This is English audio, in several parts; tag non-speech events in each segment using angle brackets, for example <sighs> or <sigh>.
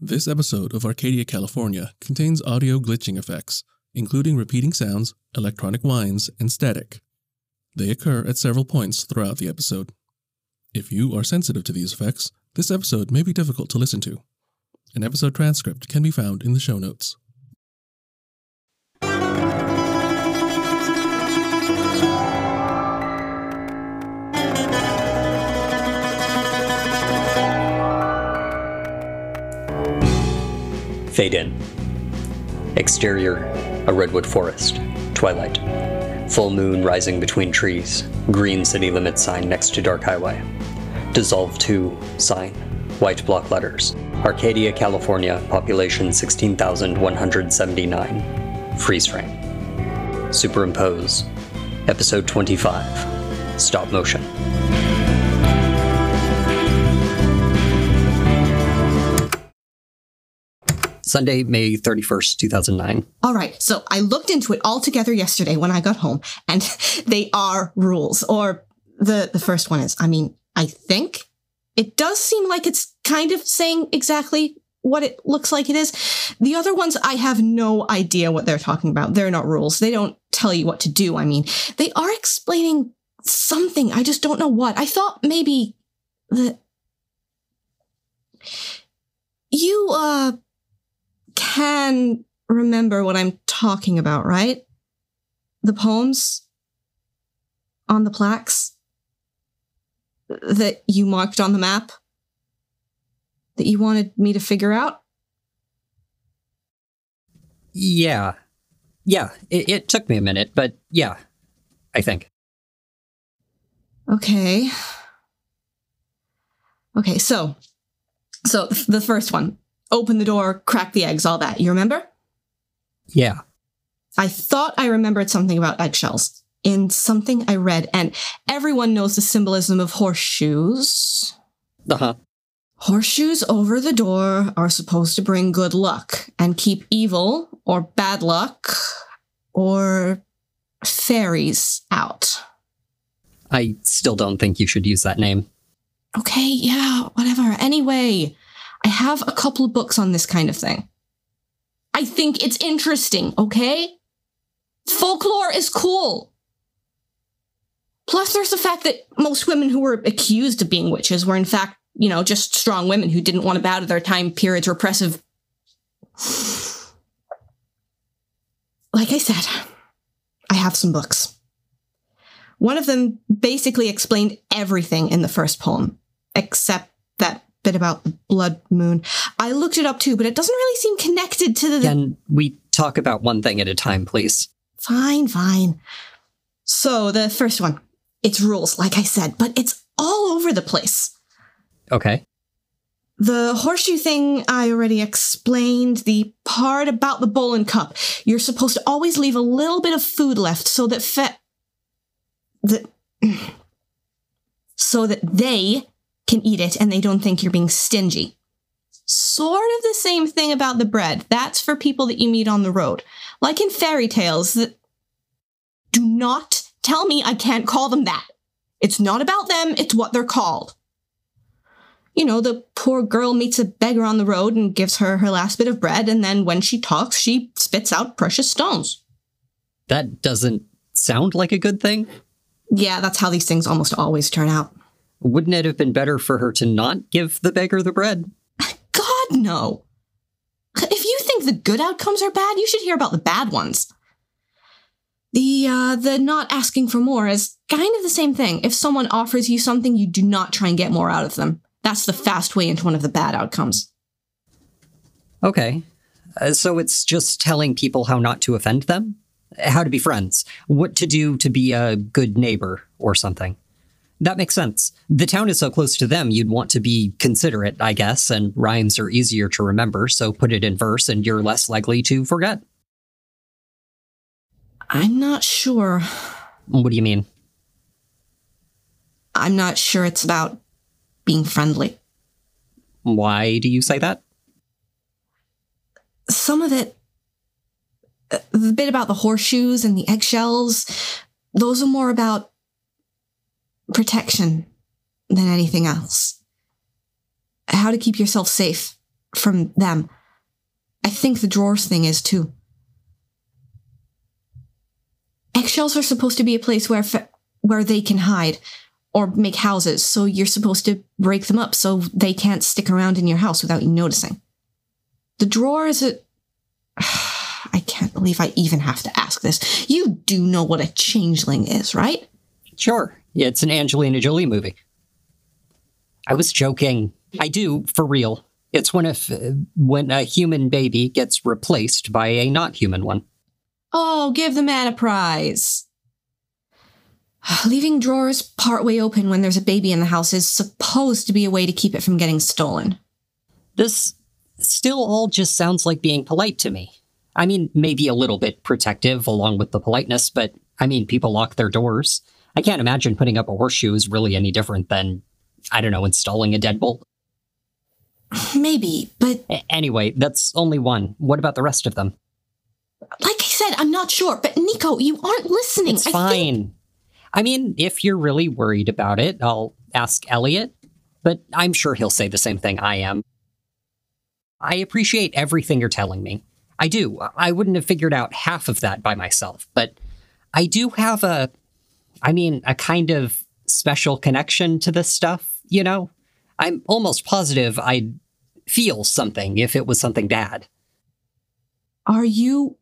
This episode of Arcadia, California contains audio glitching effects, including repeating sounds, electronic whines, and static. They occur at several points throughout the episode. If you are sensitive to these effects, this episode may be difficult to listen to. An episode transcript can be found in the show notes. Fade in. Exterior, a redwood forest. Twilight. Full moon rising between trees. Green city limit sign next to dark highway. Dissolve to sign. White block letters. Arcadia, California, population 16,179. Freeze frame. Superimpose. Episode 25. Stop motion. Sunday, May 31st, 2009. All right, so I looked into it all together yesterday when I got home, and <laughs> they are rules. Or the the first one is, I mean, I think it does seem like it's kind of saying exactly what it looks like it is. The other ones, I have no idea what they're talking about. They're not rules. They don't tell you what to do. I mean, they are explaining something. I just don't know what. I thought maybe that you uh can remember what I'm talking about, right? The poems on the plaques that you marked on the map that you wanted me to figure out? Yeah. Yeah, it, it took me a minute, but yeah, I think. Okay. Okay, so so the first one, open the door, crack the eggs, all that. You remember? Yeah. I thought I remembered something about eggshells in something I read, and everyone knows the symbolism of horseshoes. Uh huh. Horseshoes over the door are supposed to bring good luck and keep evil or bad luck or fairies out. I still don't think you should use that name. Okay, yeah, whatever. Anyway, I have a couple of books on this kind of thing. I think it's interesting, okay? Folklore is cool. Plus, there's the fact that most women who were accused of being witches were, in fact, you know, just strong women who didn't want to bow to their time period's repressive. Like I said, I have some books. One of them basically explained everything in the first poem, except that bit about the blood moon. I looked it up too, but it doesn't really seem connected to the. Can we talk about one thing at a time, please? Fine, fine. So, the first one, it's rules, like I said, but it's all over the place. Okay. The horseshoe thing I already explained. The part about the bowl and cup. You're supposed to always leave a little bit of food left so that fe- that <clears throat> so that they can eat it and they don't think you're being stingy. Sort of the same thing about the bread. That's for people that you meet on the road. Like in fairy tales that do not tell me I can't call them that. It's not about them, it's what they're called. You know, the poor girl meets a beggar on the road and gives her her last bit of bread, and then when she talks, she spits out precious stones. That doesn't sound like a good thing. Yeah, that's how these things almost always turn out. Wouldn't it have been better for her to not give the beggar the bread? God, no. If you think the good outcomes are bad, you should hear about the bad ones. The uh the not asking for more is kind of the same thing. If someone offers you something, you do not try and get more out of them. That's the fast way into one of the bad outcomes. Okay. Uh, so it's just telling people how not to offend them? How to be friends? What to do to be a good neighbor or something? That makes sense. The town is so close to them, you'd want to be considerate, I guess, and rhymes are easier to remember, so put it in verse and you're less likely to forget. I'm not sure. What do you mean? I'm not sure it's about being friendly. Why do you say that? Some of it, uh, the bit about the horseshoes and the eggshells, those are more about protection than anything else. How to keep yourself safe from them. I think the drawers thing is too. Eggshells are supposed to be a place where where they can hide or make houses, so you're supposed to break them up so they can't stick around in your house without you noticing. The drawer is a. <sighs> I can't believe I even have to ask this. You do know what a changeling is, right? Sure, it's an Angelina Jolie movie. I was joking. I do, for real. It's when if uh, when a human baby gets replaced by a not human one. Oh, give the man a prize. <sighs> Leaving drawers partway open when there's a baby in the house is supposed to be a way to keep it from getting stolen. This still all just sounds like being polite to me. I mean, maybe a little bit protective along with the politeness, but I mean, people lock their doors. I can't imagine putting up a horseshoe is really any different than, I don't know, installing a deadbolt. Maybe, but anyway, that's only one. What about the rest of them? like I said, I'm not sure. But Nico, you aren't listening. It's I fine. think- I mean, if you're really worried about it, I'll ask Elliot, but I'm sure he'll say the same thing I am. I appreciate everything you're telling me. I do. I wouldn't have figured out half of that by myself, but I do have a, I mean, a kind of special connection to this stuff, you know? I'm almost positive I'd feel something if it was something bad. Are you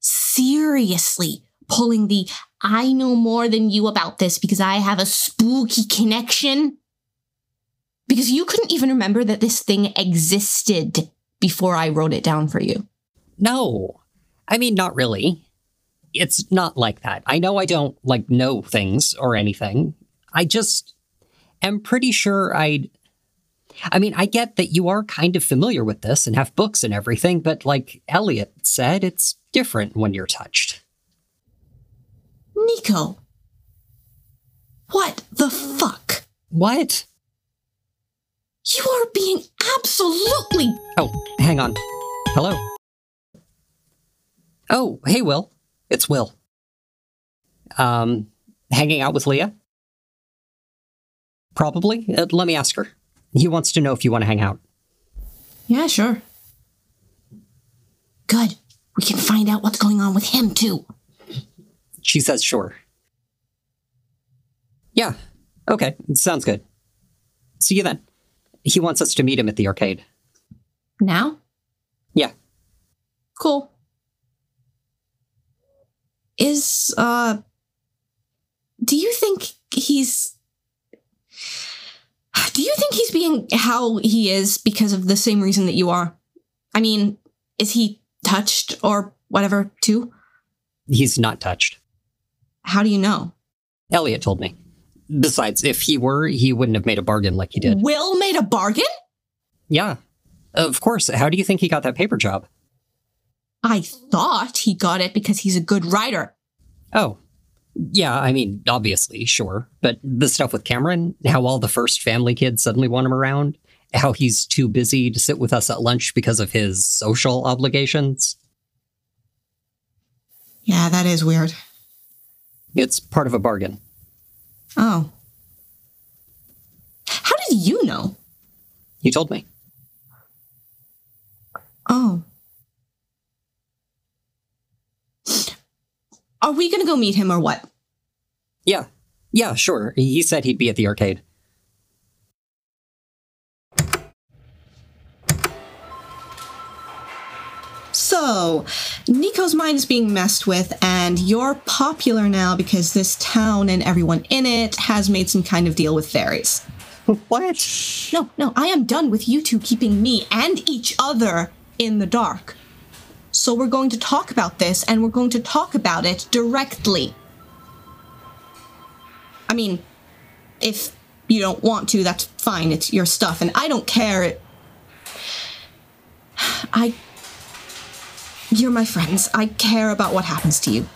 seriously pulling the I know more than you about this because I have a spooky connection? Because you couldn't even remember that this thing existed before I wrote it down for you. No. I mean, not really. It's not like that. I know I don't, like, know things or anything. I just am pretty sure I'd. I mean, I get that you are kind of familiar with this and have books and everything, but like Elliot said, it's different when you're touched. Nico. What the fuck? What? You are being absolutely. Oh, hang on. Hello? Oh, hey, Will. It's Will. Um, hanging out with Leah? Probably. Uh, let me ask her. He wants to know if you want to hang out. Yeah, sure. Good. We can find out what's going on with him, too. She says sure. Yeah. Okay. Sounds good. See you then. He wants us to meet him at the arcade. Now? Yeah. Cool. Is, uh. Do you think he's. Do you think he's being how he is because of the same reason that you are? I mean, is he touched or whatever, too? He's not touched. How do you know? Elliot told me. Besides, if he were, he wouldn't have made a bargain like he did. Will made a bargain? Yeah. Of course. How do you think he got that paper job? I thought he got it because he's a good writer. Oh. Yeah, I mean, obviously, sure. But the stuff with Cameron, how all the first family kids suddenly want him around, how he's too busy to sit with us at lunch because of his social obligations. Yeah, that is weird. It's part of a bargain. Oh. How did you know? You told me. Oh. Are we gonna go meet him or what? Yeah. Yeah, sure. He said he'd be at the arcade. So, Nico's mind is being messed with, and you're popular now because this town and everyone in it has made some kind of deal with fairies. <laughs> What? No, no, I am done with you two keeping me and each other in the dark. So we're going to talk about this, and we're going to talk about it directly. I mean, if you don't want to, that's fine. It's your stuff, and I don't care. It- I. You're my friends. I care about what happens to you.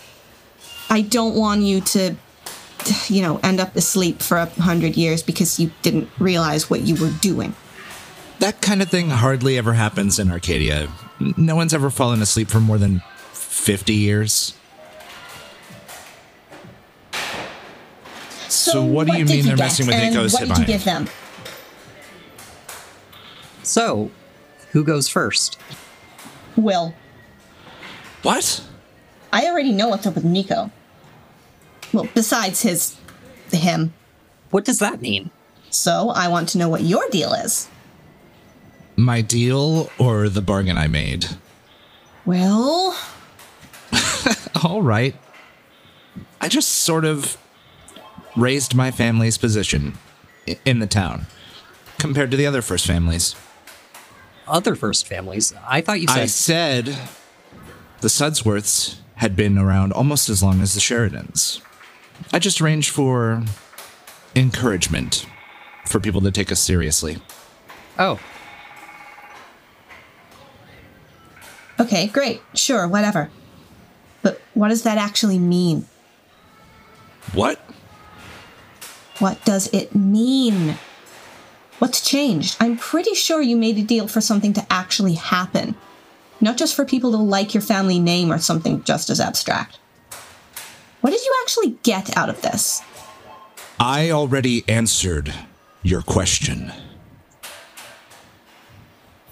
I don't want you to you know, end up asleep for a hundred years because you didn't realize what you were doing. That kind of thing hardly ever happens in Arcadia. No one's ever fallen asleep for more than 50 years. So, what do you mean they're messing with Nico's What hip did you give them? So, Who goes first? Will. What? I already know what's up with Nico. Well, besides his. him. What does that mean? So I want to know what your deal is. My deal or the bargain I made? Well, <laughs> All right. I just sort of raised my family's position in the town compared to the other first families. Other first families. I thought you said. I said the Sudsworths had been around almost as long as the Sheridans. I just arranged for encouragement for people to take us seriously. oh, okay, great. Sure, whatever. But what does that actually mean? What? What does it mean? What's changed? I'm pretty sure you made a deal for something to actually happen, not just for people to like your family name or something just as abstract. What did you actually get out of this? I already answered your question.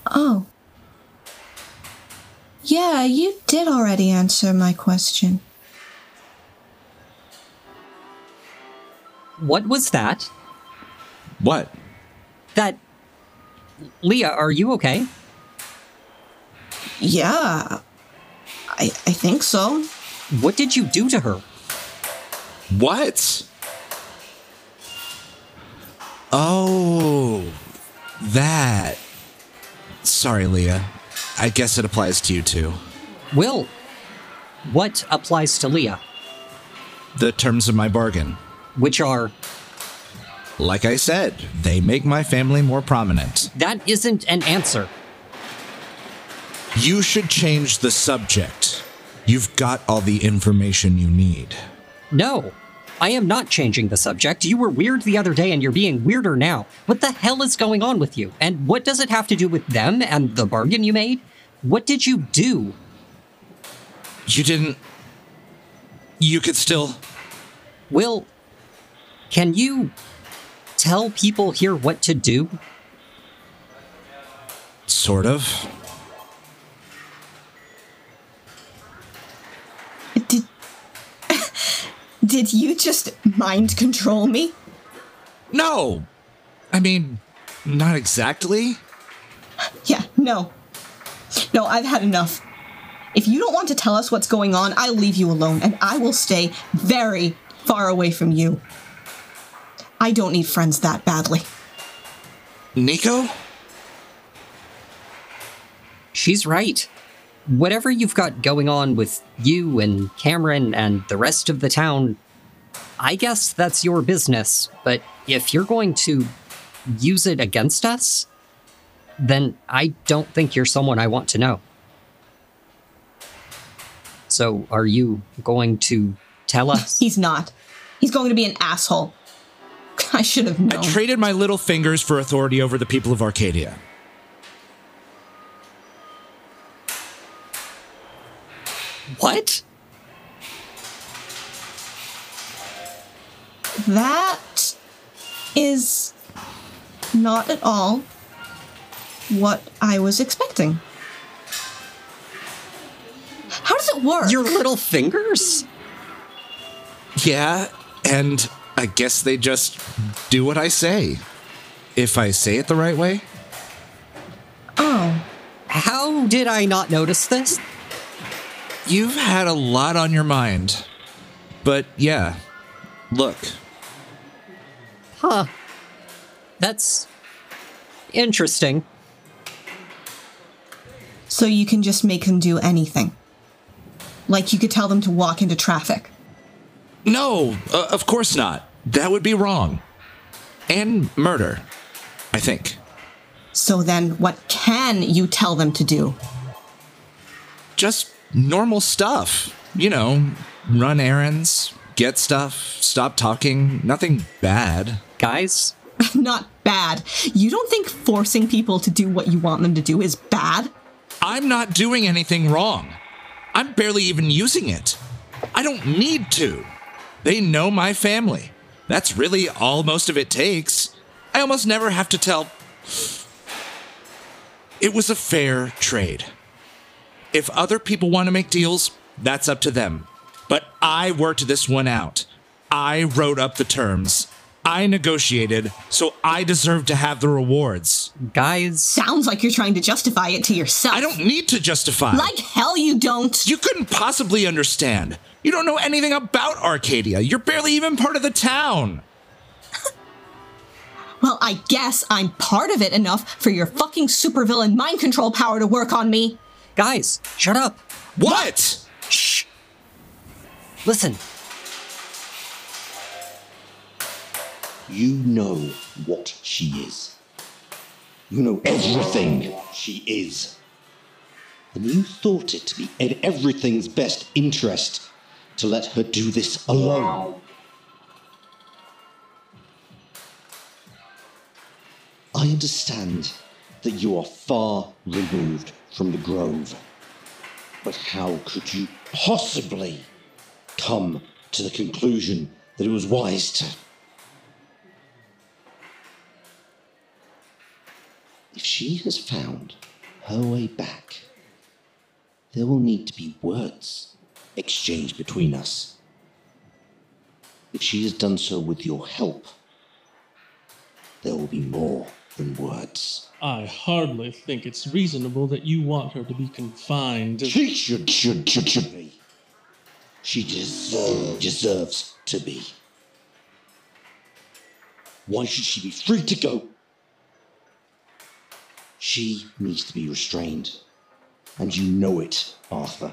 Oh. Yeah, you did already answer my question. what was that? What? That. Leah, are you okay? Yeah, I, I think so. What did you do to her? What? Oh, that. Sorry, Leah. I guess it applies to you too. Will, what applies to Leah? The terms of my bargain. Which are. Like I said, they make my family more prominent. That isn't an answer. You should change the subject. You've got all the information you need. No, I am not changing the subject. You were weird the other day and you're being weirder now. What the hell is going on with you? And what does it have to do with them and the bargain you made? What did you do? You didn't. You could still. Will, can you tell people here what to do? Sort of. Did <laughs> Did you just mind control me? No! I mean, not exactly. Yeah, no. No, I've had enough. If you don't want to tell us what's going on, I'll leave you alone and I will stay very far away from you. I don't need friends that badly. Nico? She's right. Whatever you've got going on with you and Cameron and the rest of the town, I guess that's your business. But if you're going to use it against us, then I don't think you're someone I want to know. So, are you going to tell <laughs> us? He's not. He's going to be an asshole. <laughs> I should have known. I traded my little fingers for authority over the people of Arcadia. what? That is not at all what I was expecting. How does it work? Your little fingers? Yeah, and I guess they just do what I say. If I say it the right way. oh, How did I not notice this? You've had a lot on your mind. But yeah, look, Huh. That's interesting. So you can just make them do anything. Like you could tell them to walk into traffic. no, uh, of course not. That would be wrong. And murder, I think. So then, what can you tell them to do? Just normal stuff. You know, run errands, get stuff, stop talking, nothing bad. Guys, <laughs> Not bad. You don't think forcing people to do what you want them to do is bad? I'm not doing anything wrong. I'm barely even using it. I don't need to. They know my family. That's really all most of it takes. I almost never have to tell. It was a fair trade. If other people want to make deals, that's up to them. But I worked this one out. I wrote up the terms. I negotiated, so I deserve to have the rewards. Guys, Sounds like you're trying to justify it to yourself. I don't need to justify. Like hell you don't. You couldn't possibly understand. You don't know anything about Arcadia. You're barely even part of the town. <laughs> Well, I guess I'm part of it enough for your fucking supervillain mind control power to work on me. guys, shut up. What? Shh. Listen, You know what she is. You know everything she is. And you thought it to be in everything's best interest to let her do this alone. I understand that you are far removed from the Grove. But how could you possibly come to the conclusion that it was wise to If she has found her way back, there will need to be words exchanged between us. If she has done so with your help, there will be more than words. I hardly think it's reasonable that you want her to be confined. to- She should, should, should, should be. She deserve, deserves to be. Why should she be free to go? She needs to be restrained. And you know it, Arthur.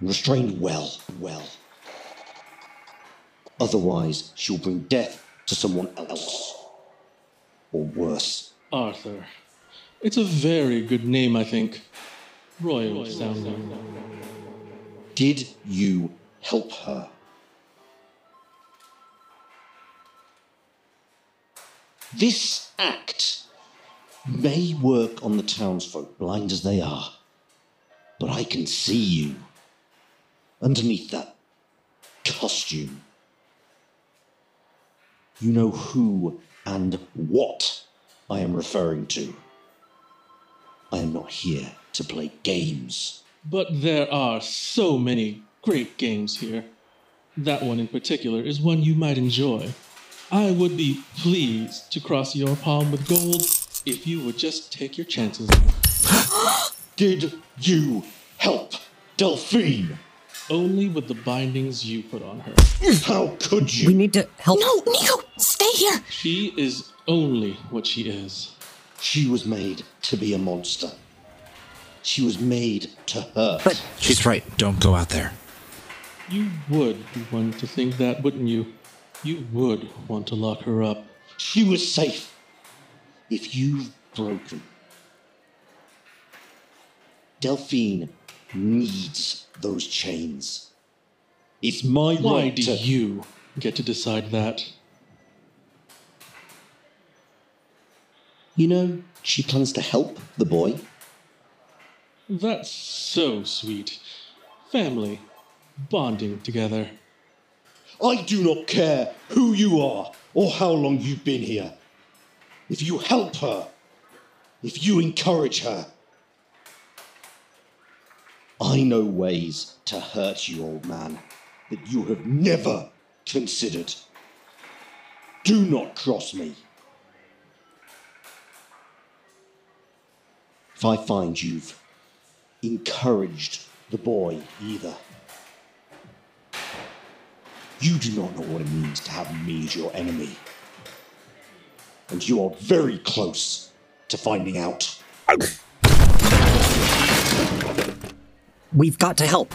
Restrained well, well. Otherwise, she'll bring death to someone else. Or worse. Arthur. It's a very good name, I think. Royal sounding. Did you help her? This act may work on the townsfolk, blind as they are, but I can see you underneath that costume. You know who and what I am referring to. I am not here to play games. But there are so many great games here. That one in particular is one you might enjoy. I would be pleased to cross your palm with gold if you would just take your chances. <gasps> Did you help Delphine? Only with the bindings you put on her. How could you? we need to help. No, Nico, stay here. She is only what she is. She was made to be a monster. She was made to hurt. But She's right. Don't go out there. You would be one to think that, wouldn't you? You would want to lock her up. she was safe. If you've broken, Delphine needs those chains. It's my Why right do to. you get to decide that? You know, she plans to help the boy. That's so sweet. Family, bonding together. I do not care who you are or how long you've been here. If you help her, if you encourage her, I know ways to hurt you, old man, that you have never considered. Do not cross me. If I find you've encouraged the boy either, you do not know what it means to have me as your enemy. And you are very close to finding out. we've got to help.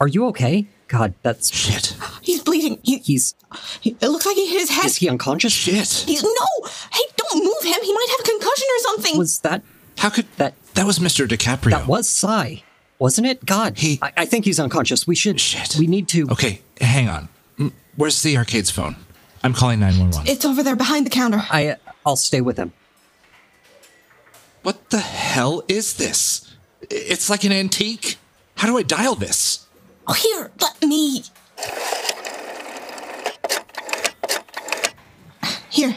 Are you okay? God, that's. Shit. He's bleeding. He, He's. he- it looks like he hit his head. Is he unconscious? Shit. He's no. Hey, don't move him. He might have a concussion or something. Was that. How could That- That was Mr. DiCaprio. That was Cy, wasn't it? God. He- I, I think he's unconscious. We should. Shit. We need to. Okay, hang on. Mm, Where's the arcade's phone? I'm calling 911. it's over there behind the counter. I, uh, I'll stay with him. What the hell is this? It's like an antique. How do I dial this? Oh, here, let me. Here.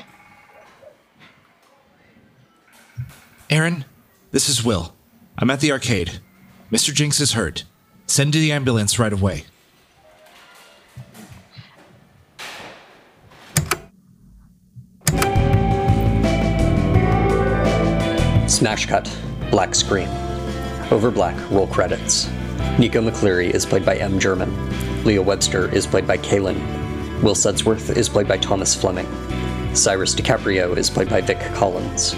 Aaron, this is Will. I'm at the arcade. Mr. Jinks is hurt. Send to the ambulance right away. Smash cut. Black screen. Over black, roll credits. Nico McCleary is played by M. German. Leah Webster is played by Kalen. Will Sudsworth is played by Thomas Fleming. Cyrus DiCaprio is played by Vic Collins.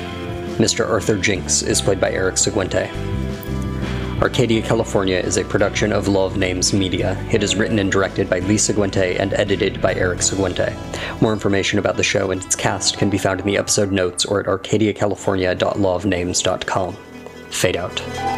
Mr. Arthur Jinks is played by Eric Seguente. Arcadia, California is a production of Love Names Media. It is written and directed by Lee Seguente and edited by Eric Seguente. More information about the show and its cast can be found in the episode notes or at arcadiacalifornia.lovenames.com. Fade out.